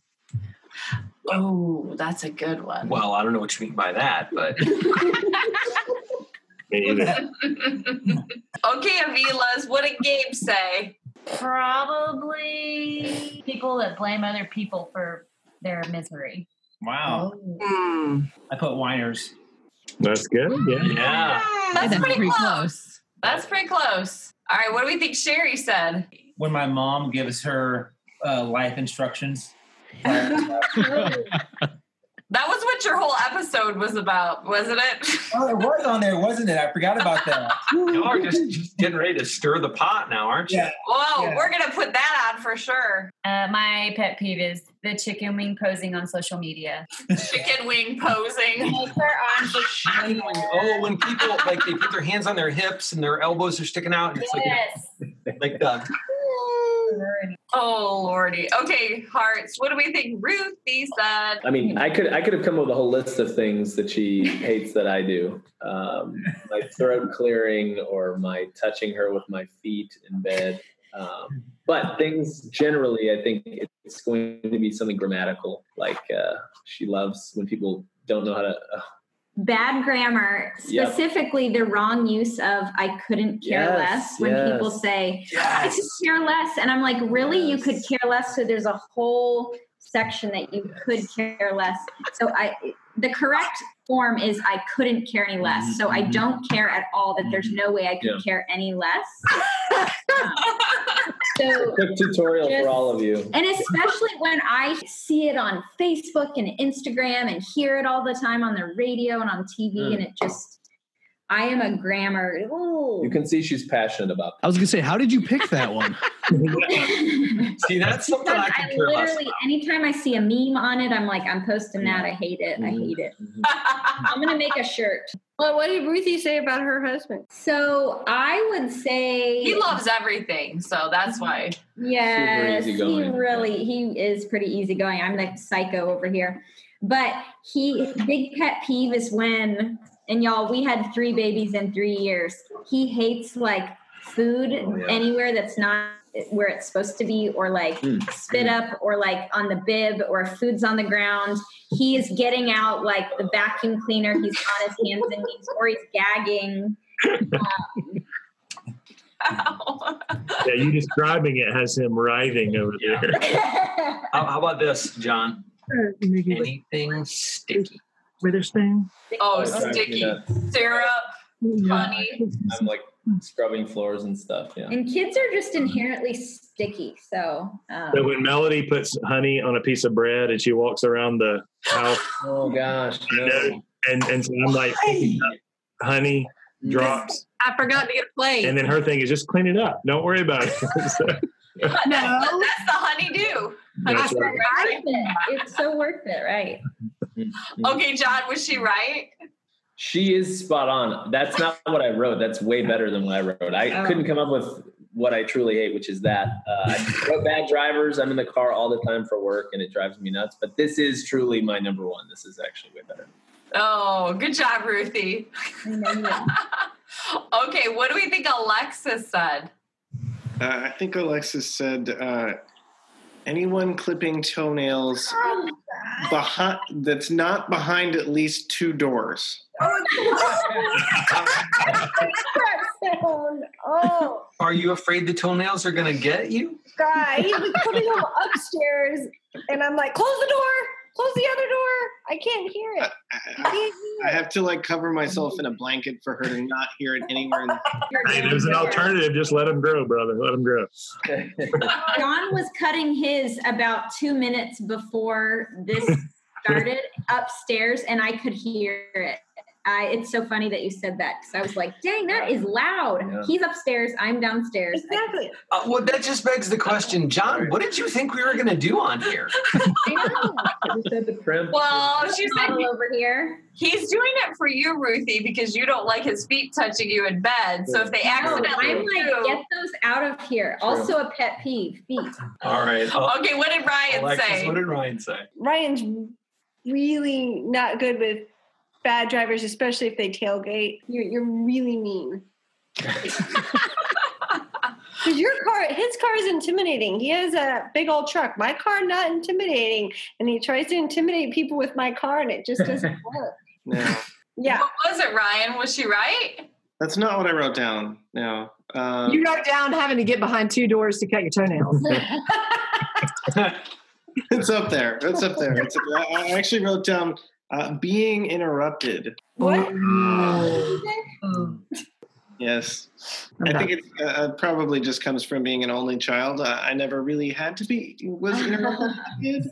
Oh, that's a good one. Well, I don't know what you mean by that, but Me either. okay, Avila's, what did Gabe say? Probably people that blame other people for their misery. Wow. I put whiners. That's good. Yeah. yeah. Mm, that's, That's pretty, pretty close. close. That's pretty close. All right, what do we think Sherry said? When my mom gives her uh, life instructions. That was what your whole episode was about, wasn't it? Oh, it was on there, wasn't it? I forgot about that. You are just, just getting ready to stir the pot now, aren't you? Yeah. Whoa, Yeah. we're gonna put that on for sure. Uh, my pet peeve is the chicken wing posing on social media. Chicken wing posing. Oh, when people like they put their hands on their hips and their elbows are sticking out, and it's Yes. like like Oh lordy. Okay, hearts. What do we think Ruthie said? I mean, I could I could have come up with a whole list of things that she hates that I do. Um, my throat clearing or my touching her with my feet in bed. Um, but things generally, I think it's going to be something grammatical. Like uh, she loves when people don't know how to. Uh, Bad grammar, Yep. specifically the wrong use of I couldn't care Yes, less when yes. people say I could care less. And I'm like, really? You could care less? So there's a whole section that you could care less. So I the correct form is I couldn't care any less. So I don't care at all that there's no way I could Yeah. care any less. Um, so quick tutorial Just- for all of you. and especially when I see it on Facebook and Instagram and hear it all the time on the radio and on TV, Mm. and it just, I am a grammar. ooh. You can see she's passionate about. That. I was gonna say, how did you pick that one? see that's something I can I care less. literally, anytime I see a meme on it, I'm like, I'm posting that. I hate it. I hate it. I'm gonna make a shirt. Well, what did Ruthie say about her husband? So I would say He loves everything, so that's why. Yes, he really he is pretty easygoing. I'm the psycho over here. But he big pet peeve is when and y'all, we had three babies in three years. He hates like food Oh, yeah. anywhere that's not where it's supposed to be, or like Mm. spit up, or like on the bib, or food's on the ground. He is getting out like the vacuum cleaner. He's on his hands and knees, or he's gagging. Um, Yeah, you describing it has him writhing over there. How, how about this, John? Anything sticky? Witherspoon. Oh, Drives me sticky nuts. syrup, honey. I'm like Hmm. scrubbing floors and stuff. Yeah. And kids are just inherently sticky. So, um, So when Melody puts honey on a piece of bread and she walks around the house, oh gosh, no. and and so I'm like, honey mm. drops, I forgot to get a plate. and then her thing is just clean it up. Don't worry about it. So- no, that's the honeydew. That's right. it. It's so worth it, right? Mm-hmm. Okay, John, was she right? She is spot on. That's not what I wrote. That's way better than what I wrote. I Oh. couldn't come up with what I truly hate, which is that uh, I wrote bad drivers. I'm in the car all the time for work, and it drives me nuts. But this is truly my number one. This is actually way better. Oh, good job, Ruthie. okay, what do we think Alexis said? Uh, I think Alexis said, uh, anyone clipping toenails oh, behind that's not behind at least two doors. Oh, oh. Are you afraid the toenails are going to get you? guy, he's like putting him upstairs, and I'm like, close the door, close the other door. I can't hear it. I can't hear I have to like cover myself in a blanket for her to not hear it anywhere. In the- Hey, there's an alternative. Just let them grow, brother. Let them grow. John was cutting his about two minutes before this started upstairs, and I could hear it. I, it's so funny that you said that because I was like, "Dang, that is loud." Yeah. He's upstairs. I'm downstairs. Exactly. Uh, well, that just begs the question, John. What did you think we were going to do on here? Well, she said Model over here. he's doing it for you, Ruthie, because you don't like his feet touching you in bed. So if they accidentally I'm like, get those out of here. Also, a pet peeve: feet. All right. uh, Okay, what did Ryan Alexis, say? what did Ryan say? Ryan's really not good with bad drivers, especially if they tailgate. You're you're really mean. Because your car, his car is intimidating. He has a big old truck. My car not intimidating, and he tries to intimidate people with my car, and it just doesn't work. no, Yeah. What was it, Ryan? Was she right? that's not what I wrote down. No. Um, you wrote down having to get behind two doors to cut your toenails. it's up there. It's up there. It's, I I actually wrote down uh, being interrupted. What? Yes. I think it uh, uh, probably just comes from being an only child. Uh, I never really had to be was interrupted. as a kid.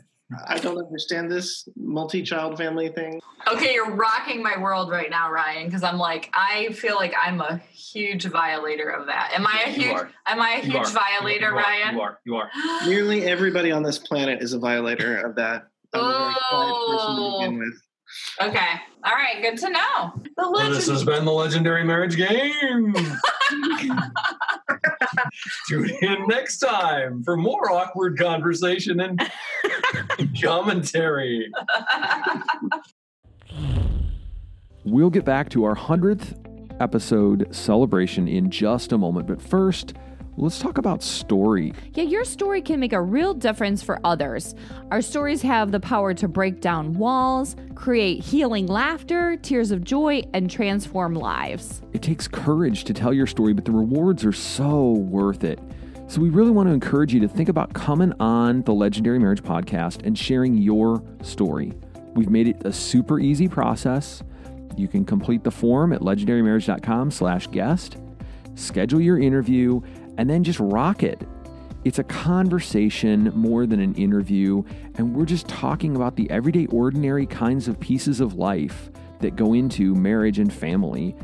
I don't understand this multi-child family thing. Okay, you're rocking my world right now, Ryan, because I'm like, I feel like I'm a huge violator of that. Am I a You huge are. am I a You huge are. violator, You are. Ryan? You are. You are. Nearly everybody on this planet is a violator of that. I'm a very quiet person to begin with. Okay. All right, good to know. The Well, this has been the legendary marriage game. Tune in next time for more awkward conversation and commentary. We'll get back to our 100th episode celebration in just a moment, but first, let's talk about story. Yeah, your story can make a real difference for others. Our stories have the power to break down walls, create healing laughter, tears of joy, and transform lives. It takes courage to tell your story, but the rewards are so worth it. So, we really want to encourage you to think about coming on the Legendary Marriage Podcast and sharing your story. We've made it a super easy process. You can complete the form at legendarymarriage.com slash guest, schedule your interview, and then just rock it. It's a conversation more than an interview, and we're just talking about the everyday, ordinary kinds of pieces of life that go into marriage and family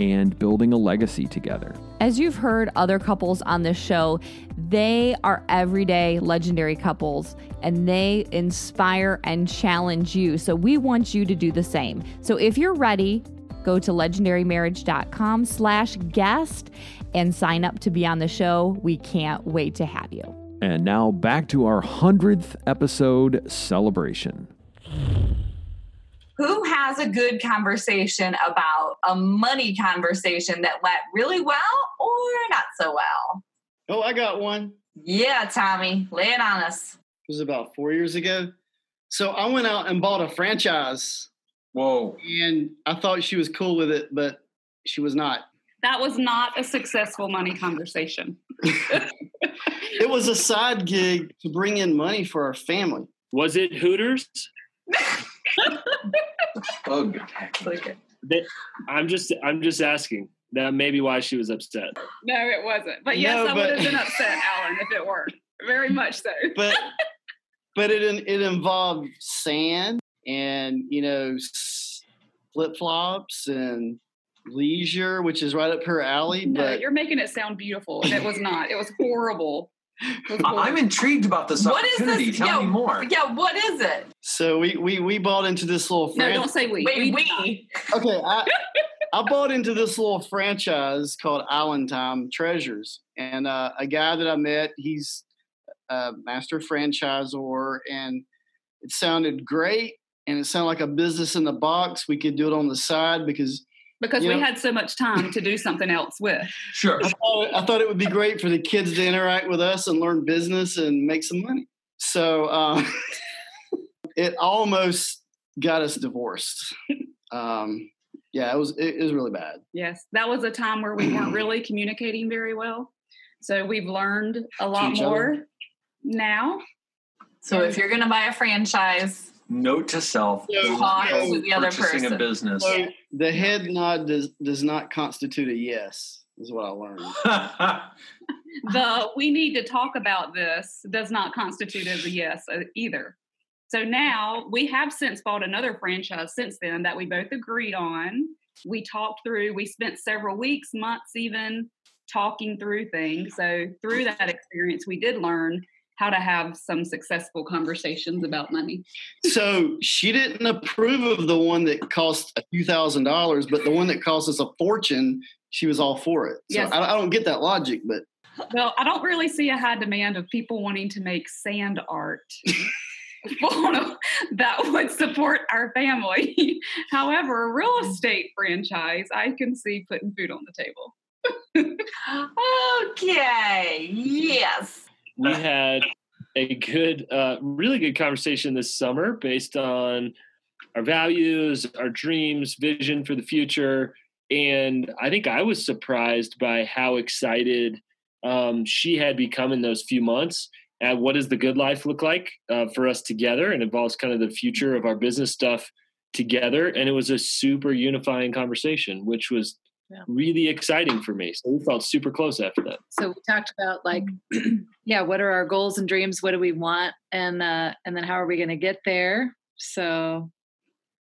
and building a legacy together. As you've heard other couples on this show, they are everyday legendary couples and they inspire and challenge you. So we want you to do the same. So if you're ready, go to legendarymarriage.com slash guest and sign up to be on the show. We can't wait to have you. And now back to our 100th episode celebration. Who has a good conversation about a money conversation that went really well or not so well? Oh, I got one. Yeah, Tommy, lay it on us. It was about four years ago. So I went out and bought a franchise. Whoa. And I thought she was cool with it, but she was not. That was not a successful money conversation. It was a side gig to bring in money for our family. Was it Hooters? Oh, That- I'm just I'm just asking. That may be why she was upset. No, it wasn't. But yes, No, I would have been upset, Alan, if it were. Very much so. But but it it involved sand and you know flip flops and leisure, which is right up her alley. no, but you're making it sound beautiful, and it was not. It was horrible. It was horrible. I'm intrigued about this What is opportunity. this? Tell yeah, me more. Yeah, what is it? so we we we bought into this little. No, don't say we. Wait, we. we. okay, I, I bought into this little franchise called Island Time Treasures, and uh, a guy that I met, he's a master franchisor, and it sounded great, and it sounded like a business in the box. We could do it on the side because Because you we know, had so much time to do something else with. Sure. I thought, I thought it would be great for the kids to interact with us and learn business and make some money. So um, it almost got us divorced. Um, yeah, it was it, it was really bad. Yes, that was a time where we weren't really communicating very well. So we've learned a lot each other. more now. So if you're going to buy a franchise, Note to self: Talk to the other purchasing a business. So the head nod does does not constitute a yes. Is what I learned. the we need to talk about this does not constitute as a yes uh, either. So now we have since bought another franchise since then that we both agreed on. We talked through, we spent several weeks, months even talking through things. So through that experience, we did learn how to have some successful conversations about money. so she didn't approve of the one that cost a few thousand dollars, but the one that cost us a fortune, she was all for it. So Yes. I, I don't get that logic, but Well, I don't really see a high demand of people wanting to make sand art that would support our family. However, a real estate franchise, I can see putting food on the table. okay, yes. We had a good, uh, really good conversation this summer based on our values, our dreams, vision for the future. And I think I was surprised by how excited um, she had become in those few months. And what does the good life look like uh, for us together? And involves kind of the future of our business stuff together. And it was a super unifying conversation, which was really exciting for me. So we felt super close after that. So we talked about like, yeah, what are our goals and dreams? What do we want? And uh, and then how are we going to get there? So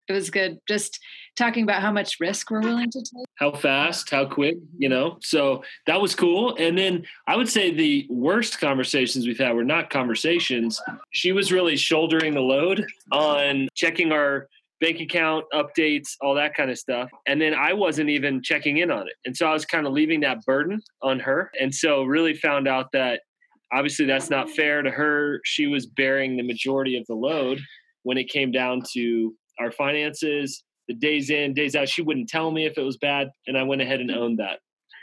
it was good. Just talking about how much risk we're willing to take. how fast, how quick, you know. So that was cool. And then I would say the worst conversations we've had were not conversations. She was really shouldering the load on checking our bank account updates, all that kind of stuff. And then I wasn't even checking in on it. And so I was kind of leaving that burden on her. And so really found out that obviously that's not fair to her. She was bearing the majority of the load when it came down to our finances, the days in, days out. She wouldn't tell me if it was bad, and I went ahead and owned that.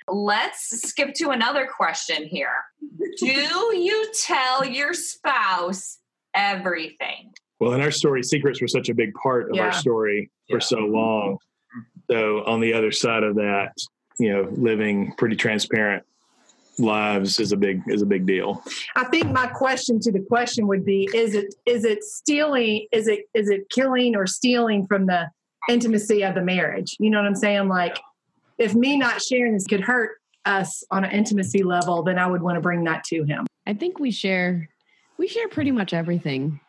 Let's skip to another question here. Do you tell your spouse everything? Well, in our story, secrets were such a big part of Yeah. our story for so long. So on the other side of that, you know, living pretty transparent lives is a big is a big deal. I think my question to the question would be: Is it is it stealing? Is it is it killing or stealing from the intimacy of the marriage? You know what I'm saying? Like, if me not sharing this could hurt us on an intimacy level, then I would want to bring that to him. I think we share we share pretty much everything.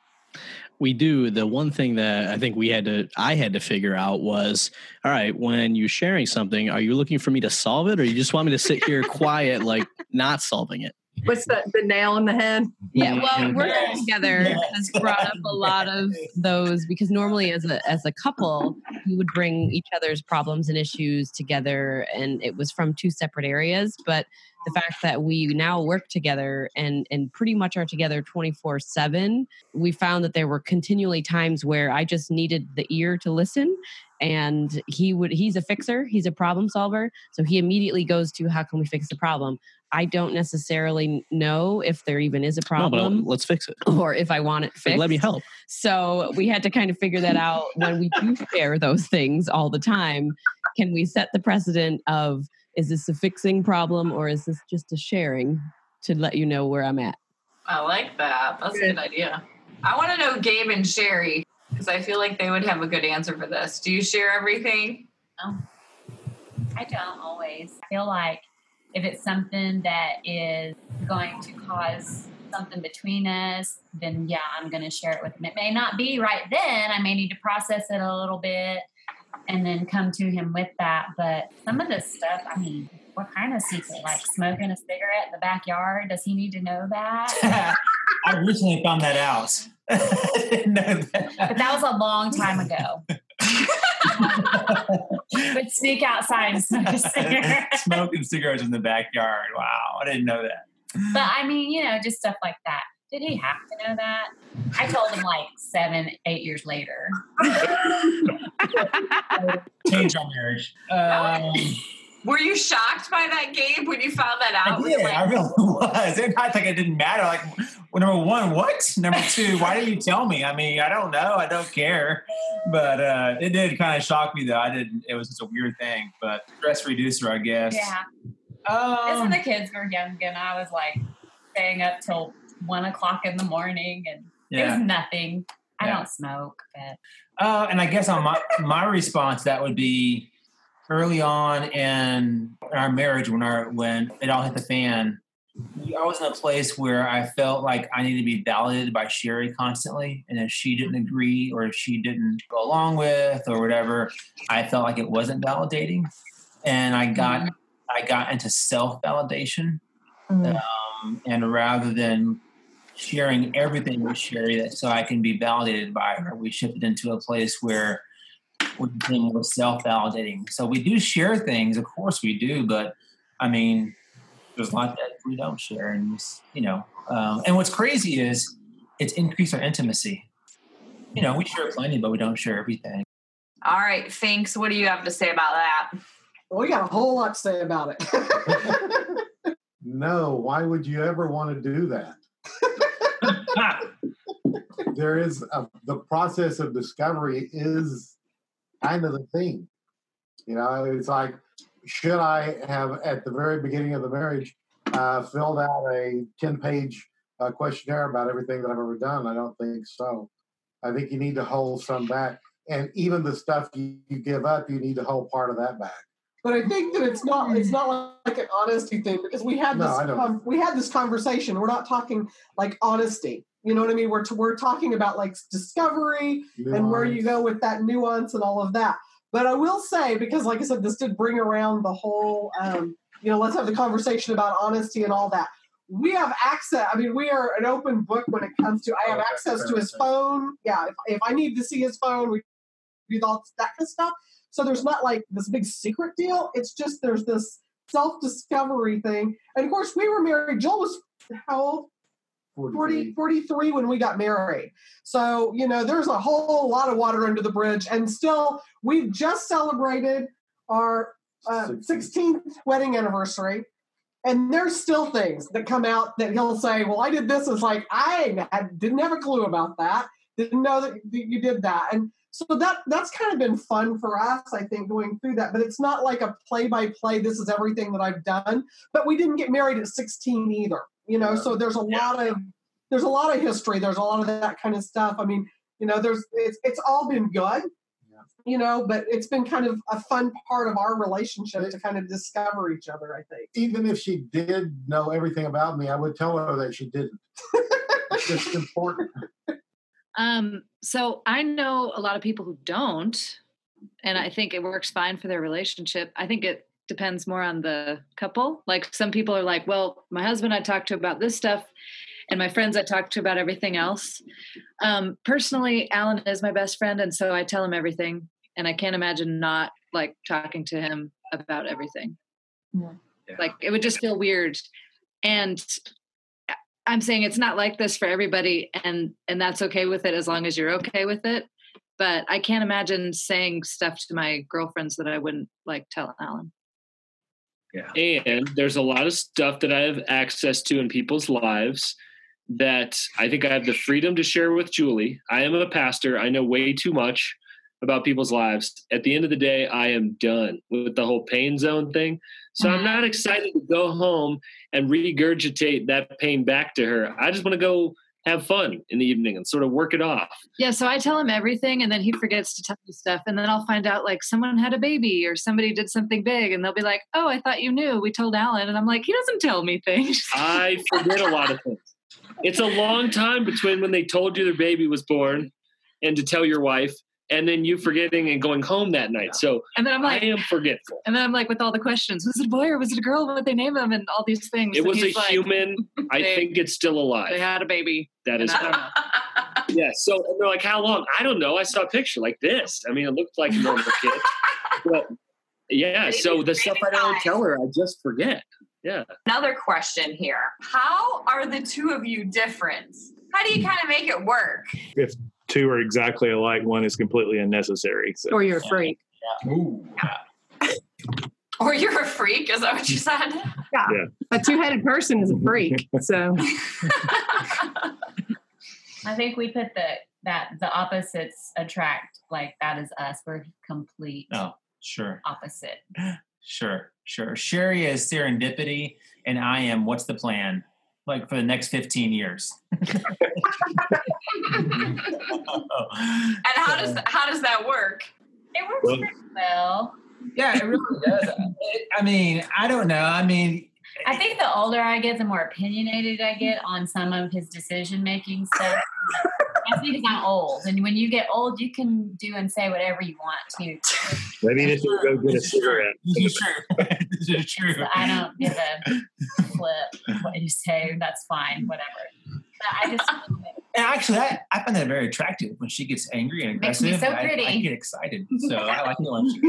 We do. The one thing that I think we had to, I had to figure out was, all right, when you're sharing something, are you looking for me to solve it, or you just want me to sit here quiet, like not solving it? What's the the nail in the head? Yeah, well, working together has brought up a lot of those because normally, as a as a couple, we would bring each other's problems and issues together, and it was from two separate areas. But the fact that we now work together and and pretty much are together twenty four seven, we found that there were continually times where I just needed the ear to listen, and he would he's a fixer, he's a problem solver, so he immediately goes to how can we fix the problem. I don't necessarily know if there even is a No, but uh, problem let's fix it. or if I want it fixed. let me help. So we had to kind of figure that out when we do share those things all the time. Can we set the precedent of is this a fixing problem or is this just a sharing to let you know where I'm at? I like that. That's a good idea. I want to know Gabe and Sherry because I feel like they would have a good answer for this. Do you share everything? No. I don't always. I feel like if it's something that is going to cause something between us, then yeah, I'm going to share it with him. It may not be right then. I may need to process it a little bit and then come to him with that. But some of this stuff, I mean, what kind of secret? Like smoking a cigarette in the backyard? Does he need to know that? I recently found that out. but that was a long time ago. but sneak outside and smoke a cigarette. Smoking cigarettes in the backyard. Wow, I didn't know that. But I mean, you know, just stuff like that. Did he have to know that? I told him like seven, eight years later. Change our marriage. Um, Were you shocked by that, Gabe, when you found that out? I did. I really was. It not like it didn't matter. Like, well, number one, what? Number two, why didn't you tell me? I mean, I don't know. I don't care. But uh, it did kind of shock me, though. I didn't. It was just a weird thing. But stress reducer, I guess. Yeah. Um, As when the kids were young and I was like staying up till one o'clock in the morning and it was nothing. I Yeah. don't smoke, but Uh, and I guess on my my response that would be early on in our marriage when our when it all hit the fan. I was in a place where I felt like I needed to be validated by Sherry constantly, and if she didn't agree or if she didn't go along with or whatever, I felt like it wasn't validating, and I got I got into self validation, um, and rather than sharing everything with Sherry that so I can be validated by her. We shifted into a place where we became more self-validating. So we do share things, of course we do, but I mean, there's a lot that we don't share, and you know, um, and what's crazy is it's increased our intimacy. You know, we share plenty, but we don't share everything. All right, Finks, what do you have to say about that? Well, we got a whole lot to say about it. No, why would you ever want to do that? there is a, the process of discovery is kind of the thing. You know, it's like, should I have at the very beginning of the marriage uh, filled out a 10 page uh, questionnaire about everything that I've ever done? I don't think so. I think you need to hold some back. And even the stuff you, you give up, you need to hold part of that back. But I think that it's not it's not like an honesty thing because we had this no, um, we had this conversation. We're not talking like honesty. You know what I mean? We're t- we're talking about like discovery and where you go with that nuance and all of that. But I will say because, like I said, this did bring around the whole. Um, you know, let's have the conversation about honesty and all that. We have access. I mean, we are an open book when it comes to. I have Okay, access to his phone. Yeah, if, if I need to see his phone, we do all that kind of stuff. So there's not like this big secret deal. It's just there's this self discovery thing. And of course, we were married. Joel was how old? 40, 43 when we got married. So, you know, there's a whole lot of water under the bridge. And still, we've just celebrated our uh, 16th wedding anniversary. And there's still things that come out that he'll say, Well, I did this. It's like, I had- didn't have a clue about that. Didn't know that you did that. And so that that's kind of been fun for us, I think, going through that. But it's not like a play by play, this is everything that I've done. But we didn't get married at 16 either. You know, so there's a lot of there's a lot of history. There's a lot of that kind of stuff. I mean, you know, there's it's it's all been good. You know, but it's been kind of a fun part of our relationship to kind of discover each other, I think. Even if she did know everything about me, I would tell her that she didn't. it's just important. Um, so I know a lot of people who don't, and I think it works fine for their relationship. I think it depends more on the couple. Like some people are like, well, my husband I talked to about this stuff, and my friends I talked to about everything else. Um, personally, Alan is my best friend, and so I tell him everything, and I can't imagine not like talking to him about everything. Like it would just feel weird. And I'm saying it's not like this for everybody and and that's okay with it as long as you're okay with it. But I can't imagine saying stuff to my girlfriends that I wouldn't like tell Alan. Yeah. And there's a lot of stuff that I have access to in people's lives that I think I have the freedom to share with Julie. I am a pastor. I know way too much. About people's lives. At the end of the day, I am done with the whole pain zone thing. So I'm not mm-hmm. excited to go home and regurgitate that pain back to her. I just want to go have fun in the evening and sort of work it off. Yeah, so I tell him everything and then he forgets to tell me stuff. And then I'll find out like someone had a baby or somebody did something big and they'll be like, oh, I thought you knew. We told Alan. And I'm like, he doesn't tell me things. I forget a lot of things. It's a long time between when they told you their baby was born and to tell your wife and then you forgetting and going home that night. So And then I'm like, I am forgetful. and then I'm like with all the questions, was it a boy or was it a girl? What did they name him? And all these things. It And was a like, human. I they- think it's still alive. They had a baby. That is And I don't know. yeah. So and they're like, how long? I don't know. I saw a picture like this. I mean, it looked like a normal kid. But yeah, so the stuff I don't tell her, I just forget. Yeah. Another question here. How are the two of you different? How do you kind of make it work? If two are exactly alike, one is completely unnecessary. So. Or you're a freak. Yeah. Or you're a freak? Is that what you said? Yeah. A two-headed person is a freak. So I think we put the that the opposites attract. Like that is us. We're complete Oh, sure. opposite. Sure, sure. Sherry is serendipity, and I am what's the plan? Like for the next 15 years. And how does how does that work? It works Well- pretty well. Yeah, it really does. I mean, I don't know. I mean, I think the older I get, the more opinionated I get on some of his decision making stuff. I think I'm old, and when you get old, you can do and say whatever you want to. Maybe you need to go get a cigarette. This is true. this is true. So I don't give a flip what you say. That's fine, whatever. But I just And actually, I, I find that very attractive when she gets angry and aggressive. Makes me aggressive. so I- I, get excited. So I like it when she.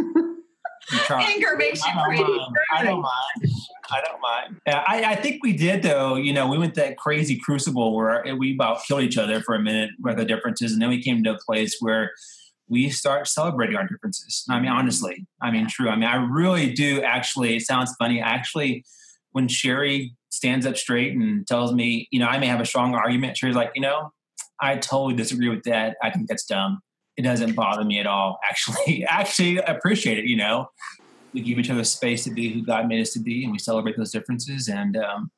Anger makes you I don't pretty. mind. I don't mind. I don't mind. Yeah, I, I think we did though. You know, we went that crazy crucible where we about killed each other for a minute with the differences, and then we came to a place where we start celebrating our differences. I mean, honestly, I mean, true. I mean, I really do. Actually, it sounds funny. Actually, when Sherry stands up straight and tells me, you know, I may have a strong argument. Sherry's like, you know, I totally disagree with that. I think that's dumb. It doesn't bother me at all. Actually, actually appreciate it. You know, we give each other space to be who God made us to be, and we celebrate those differences. And um,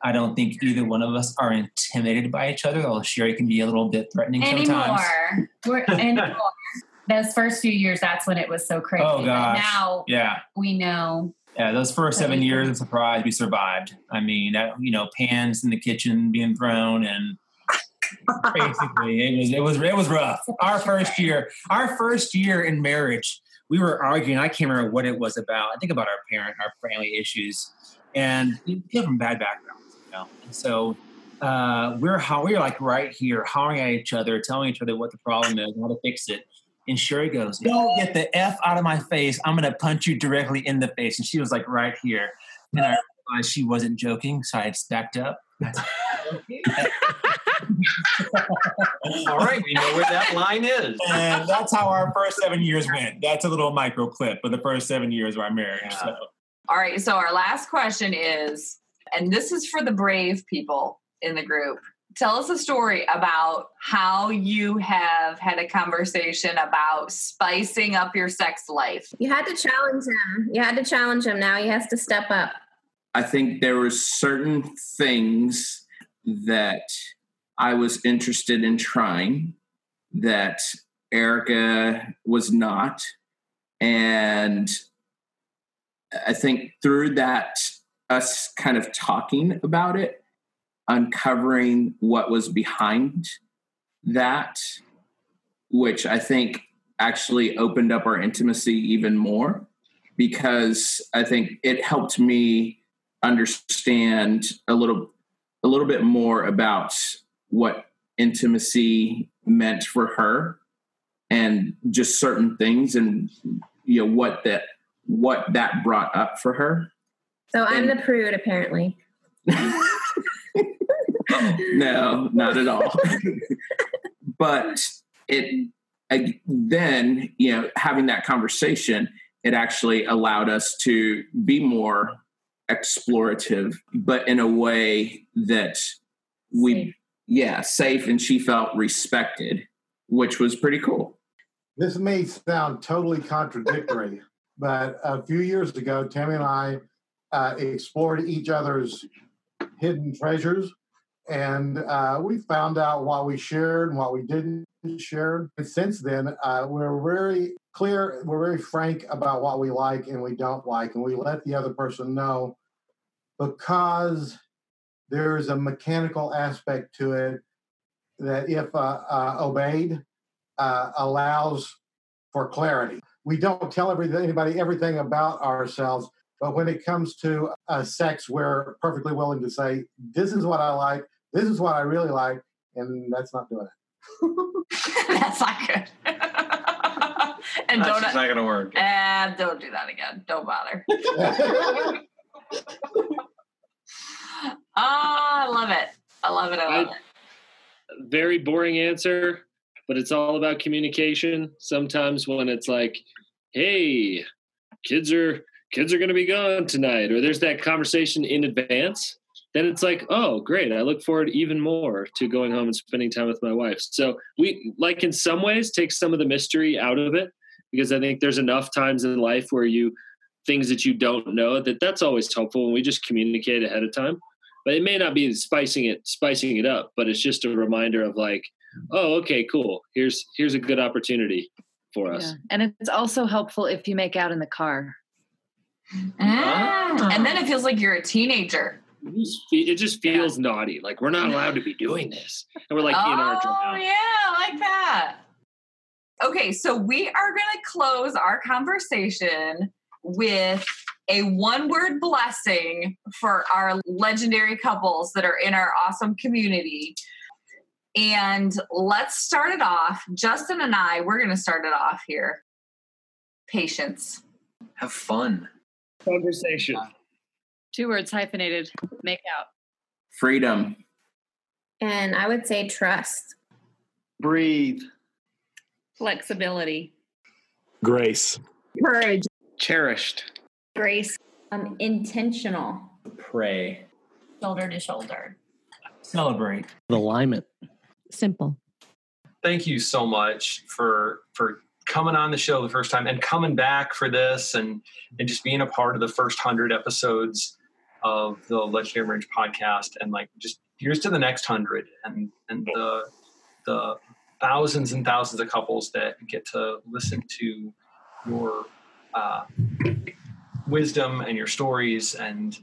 I don't think either one of us are intimidated by each other. Although Sherry can be a little bit threatening sometimes. anymore. We're anymore. Those first few years, that's when it was so crazy. Oh But gosh, now yeah. we know. Yeah, those first seven years, I'm surprised we survived. I mean, that, you know, pans in the kitchen being thrown, and basically, it was it was it was rough. Our first year, our first year in marriage, we were arguing. I can't remember what it was about. I think about our parent, our family issues, and we came from bad backgrounds, you know. And so uh, we're how we're like right here, hollering at each other, telling each other what the problem is, how to fix it. And Sherry goes, "Don't get the f out of my face. I'm going to punch you directly in the face." And she was like right here, and I realized she wasn't joking, so I had stacked up. All right, we know where that line is. and that's how our first seven years went. That's a little micro clip of the first seven years of our marriage. So. All right, so our last question is, and this is for the brave people in the group. Tell us a story about how you have had a conversation about spicing up your sex life. You had to challenge him. You had to challenge him. Now he has to step up. I think there were certain things that I was interested in trying that Erica was not. And I think through that, us kind of talking about it, uncovering what was behind that, which I think actually opened up our intimacy even more because I think it helped me understand a little a little bit more about what intimacy meant for her and just certain things and you know what that what that brought up for her So I'm the prude, apparently. no, not at all. but it I, then, you know, having that conversation, it actually allowed us to be more explorative, but in a way that we, yeah, safe, and she felt respected, which was pretty cool. This may sound totally contradictory, but a few years ago, Tammy and I uh, explored each other's hidden treasures, and uh, we found out what we shared and what we didn't share. And since then, uh, we're very clear, we're very frank about what we like and we don't like, and we let the other person know because there's a mechanical aspect to it that, if uh, uh, obeyed, uh, allows for clarity. We don't tell anybody everything about ourselves, but when it comes to uh, sex, we're perfectly willing to say, "This is what I like. This is what I really like," and that's not doing it. That's not good. and That's don't just not gonna work. And don't do that again. Don't bother. Ah, I love it. I love it. I love it. very boring answer, but it's all about communication. Sometimes when it's like, "Hey, kids are kids are going to be gone tonight," or there's that conversation in advance, then it's like, "Oh, great! I look forward even more to going home and spending time with my wife." So we like in some ways take some of the mystery out of it because I think there's enough times in life where you things that you don't know that that's always helpful when we just communicate ahead of time but it may not be spicing it spicing it up but it's just a reminder of like oh okay cool here's here's a good opportunity for us Yeah. And it's also helpful if you make out in the car. Mm, And then it feels like you're a teenager. It just fe- it just feels naughty like we're not allowed to be doing this and we're like in our oh, drama yeah, I like that. Okay, so we are going to close our conversation with a one word blessing for our legendary couples that are in our awesome community. And let's start it off. Justin and I, we're going to start it off here. Patience. Have fun. Conversation. Two words hyphenated. Make out. Freedom. And I would say trust. Breathe. Flexibility. Grace. Courage. Cherished. Grace. Um, intentional. Pray. Shoulder to shoulder. Celebrate. Alignment. Simple. Thank you so much for for coming on the show the first time and coming back for this and and just being a part of the first hundred episodes of the Legendary Marriage podcast and like just here's to the next hundred and and the the thousands and thousands of couples that get to listen to your uh, wisdom and your stories and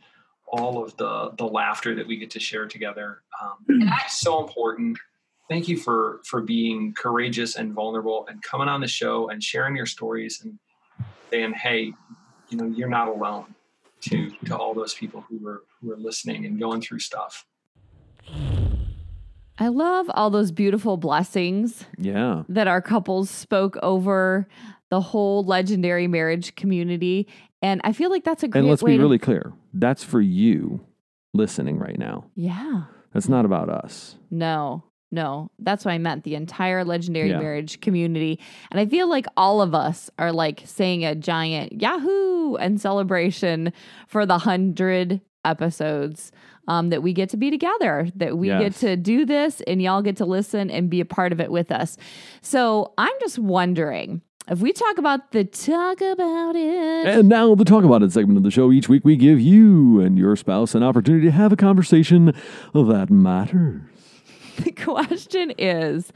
all of the the laughter that we get to share together. Um, it's so important. Thank you for for being courageous and vulnerable and coming on the show and sharing your stories and saying, "Hey, you know, you're not alone." To to all those people who were who were listening and going through stuff. I love all those beautiful blessings Yeah. that our couples spoke over the whole legendary marriage community. And I feel like that's a great And let's way be to- really clear. That's for you listening right now. Yeah. That's not about us. No, no. That's what I meant. The entire legendary Yeah. marriage community. And I feel like all of us are like saying a giant Yahoo and celebration for the hundred episodes um, that we get to be together, that we get to do this and y'all get to listen and be a part of it with us. So I'm just wondering if we talk about the talk about it. And now the Talk About It segment of the show. Each week we give you and your spouse an opportunity to have a conversation that matters. the question is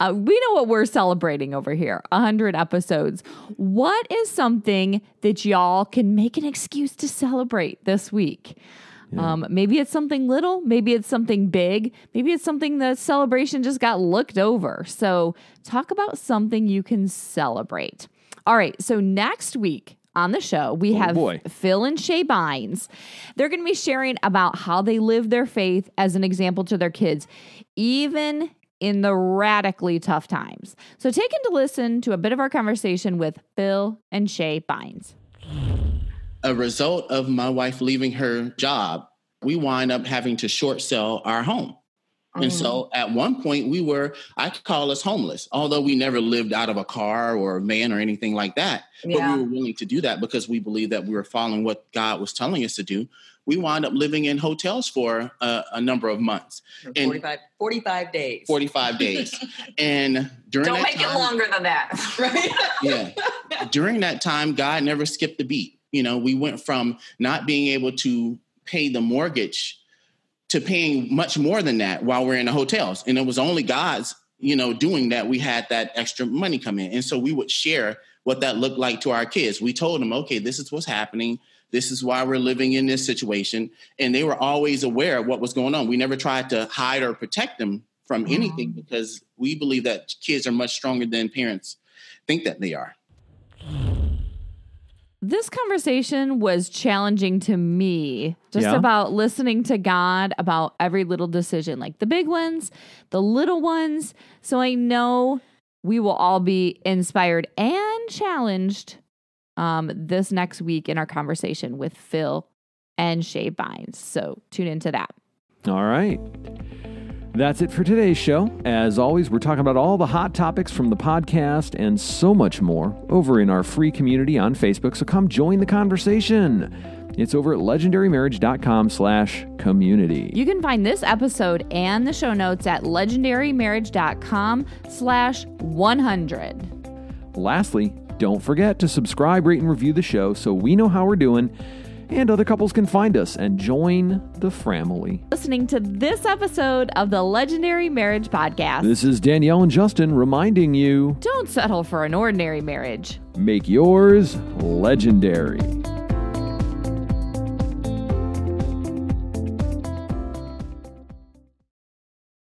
uh, we know what we're celebrating over here 100 episodes. What is something that y'all can make an excuse to celebrate this week? Um, maybe it's something little maybe it's something big maybe it's something the celebration just got looked over. So talk about something you can celebrate. All right so next week on the show, we Oh, have boy. Phil and Shay Bynes. They're going to be sharing about how they live their faith as an example to their kids, even in the radically tough times. So take in to listen to a bit of our conversation with Phil and Shay Bynes. a result of my wife leaving her job, we wind up having to short sell our home. And oh. so at one point we were, I could call us homeless, although we never lived out of a car or a van or anything like that. Yeah. But we were willing to do that because we believed that we were following what God was telling us to do. We wound up living in hotels for a, a number of months. And 45, 45 days. 45 days. and during Don't that make time, it longer than that. Right. yeah. During that time, God never skipped a beat. You know, we went from not being able to pay the mortgage to paying much more than that while we're in the hotels. And it was only God's, you know, doing that we had that extra money come in. And so we would share what that looked like to our kids. We told them, okay, this is what's happening. This is why we're living in this situation. And they were always aware of what was going on. We never tried to hide or protect them from mm-hmm. anything because we believe that kids are much stronger than parents think that they are. This conversation was challenging to me just Yeah? about listening to God about every little decision, like the big ones, the little ones. So I know we will all be inspired and challenged um, this next week in our conversation with Phil and Shay Bynes. So tune into that. All right. That's it for today's show. As always, we're talking about all the hot topics from the podcast and so much more over in our free community on Facebook. So come join the conversation. It's over at legendarymarriage.com slash community. You can find this episode and the show notes at legendarymarriage.com slash 100. Lastly, don't forget to subscribe, rate, and review the show so we know how we're doing and other couples can find us and join the family. Listening to this episode of the Legendary Marriage Podcast. This is Danielle and Justin reminding you Don't settle for an ordinary marriage. make yours legendary.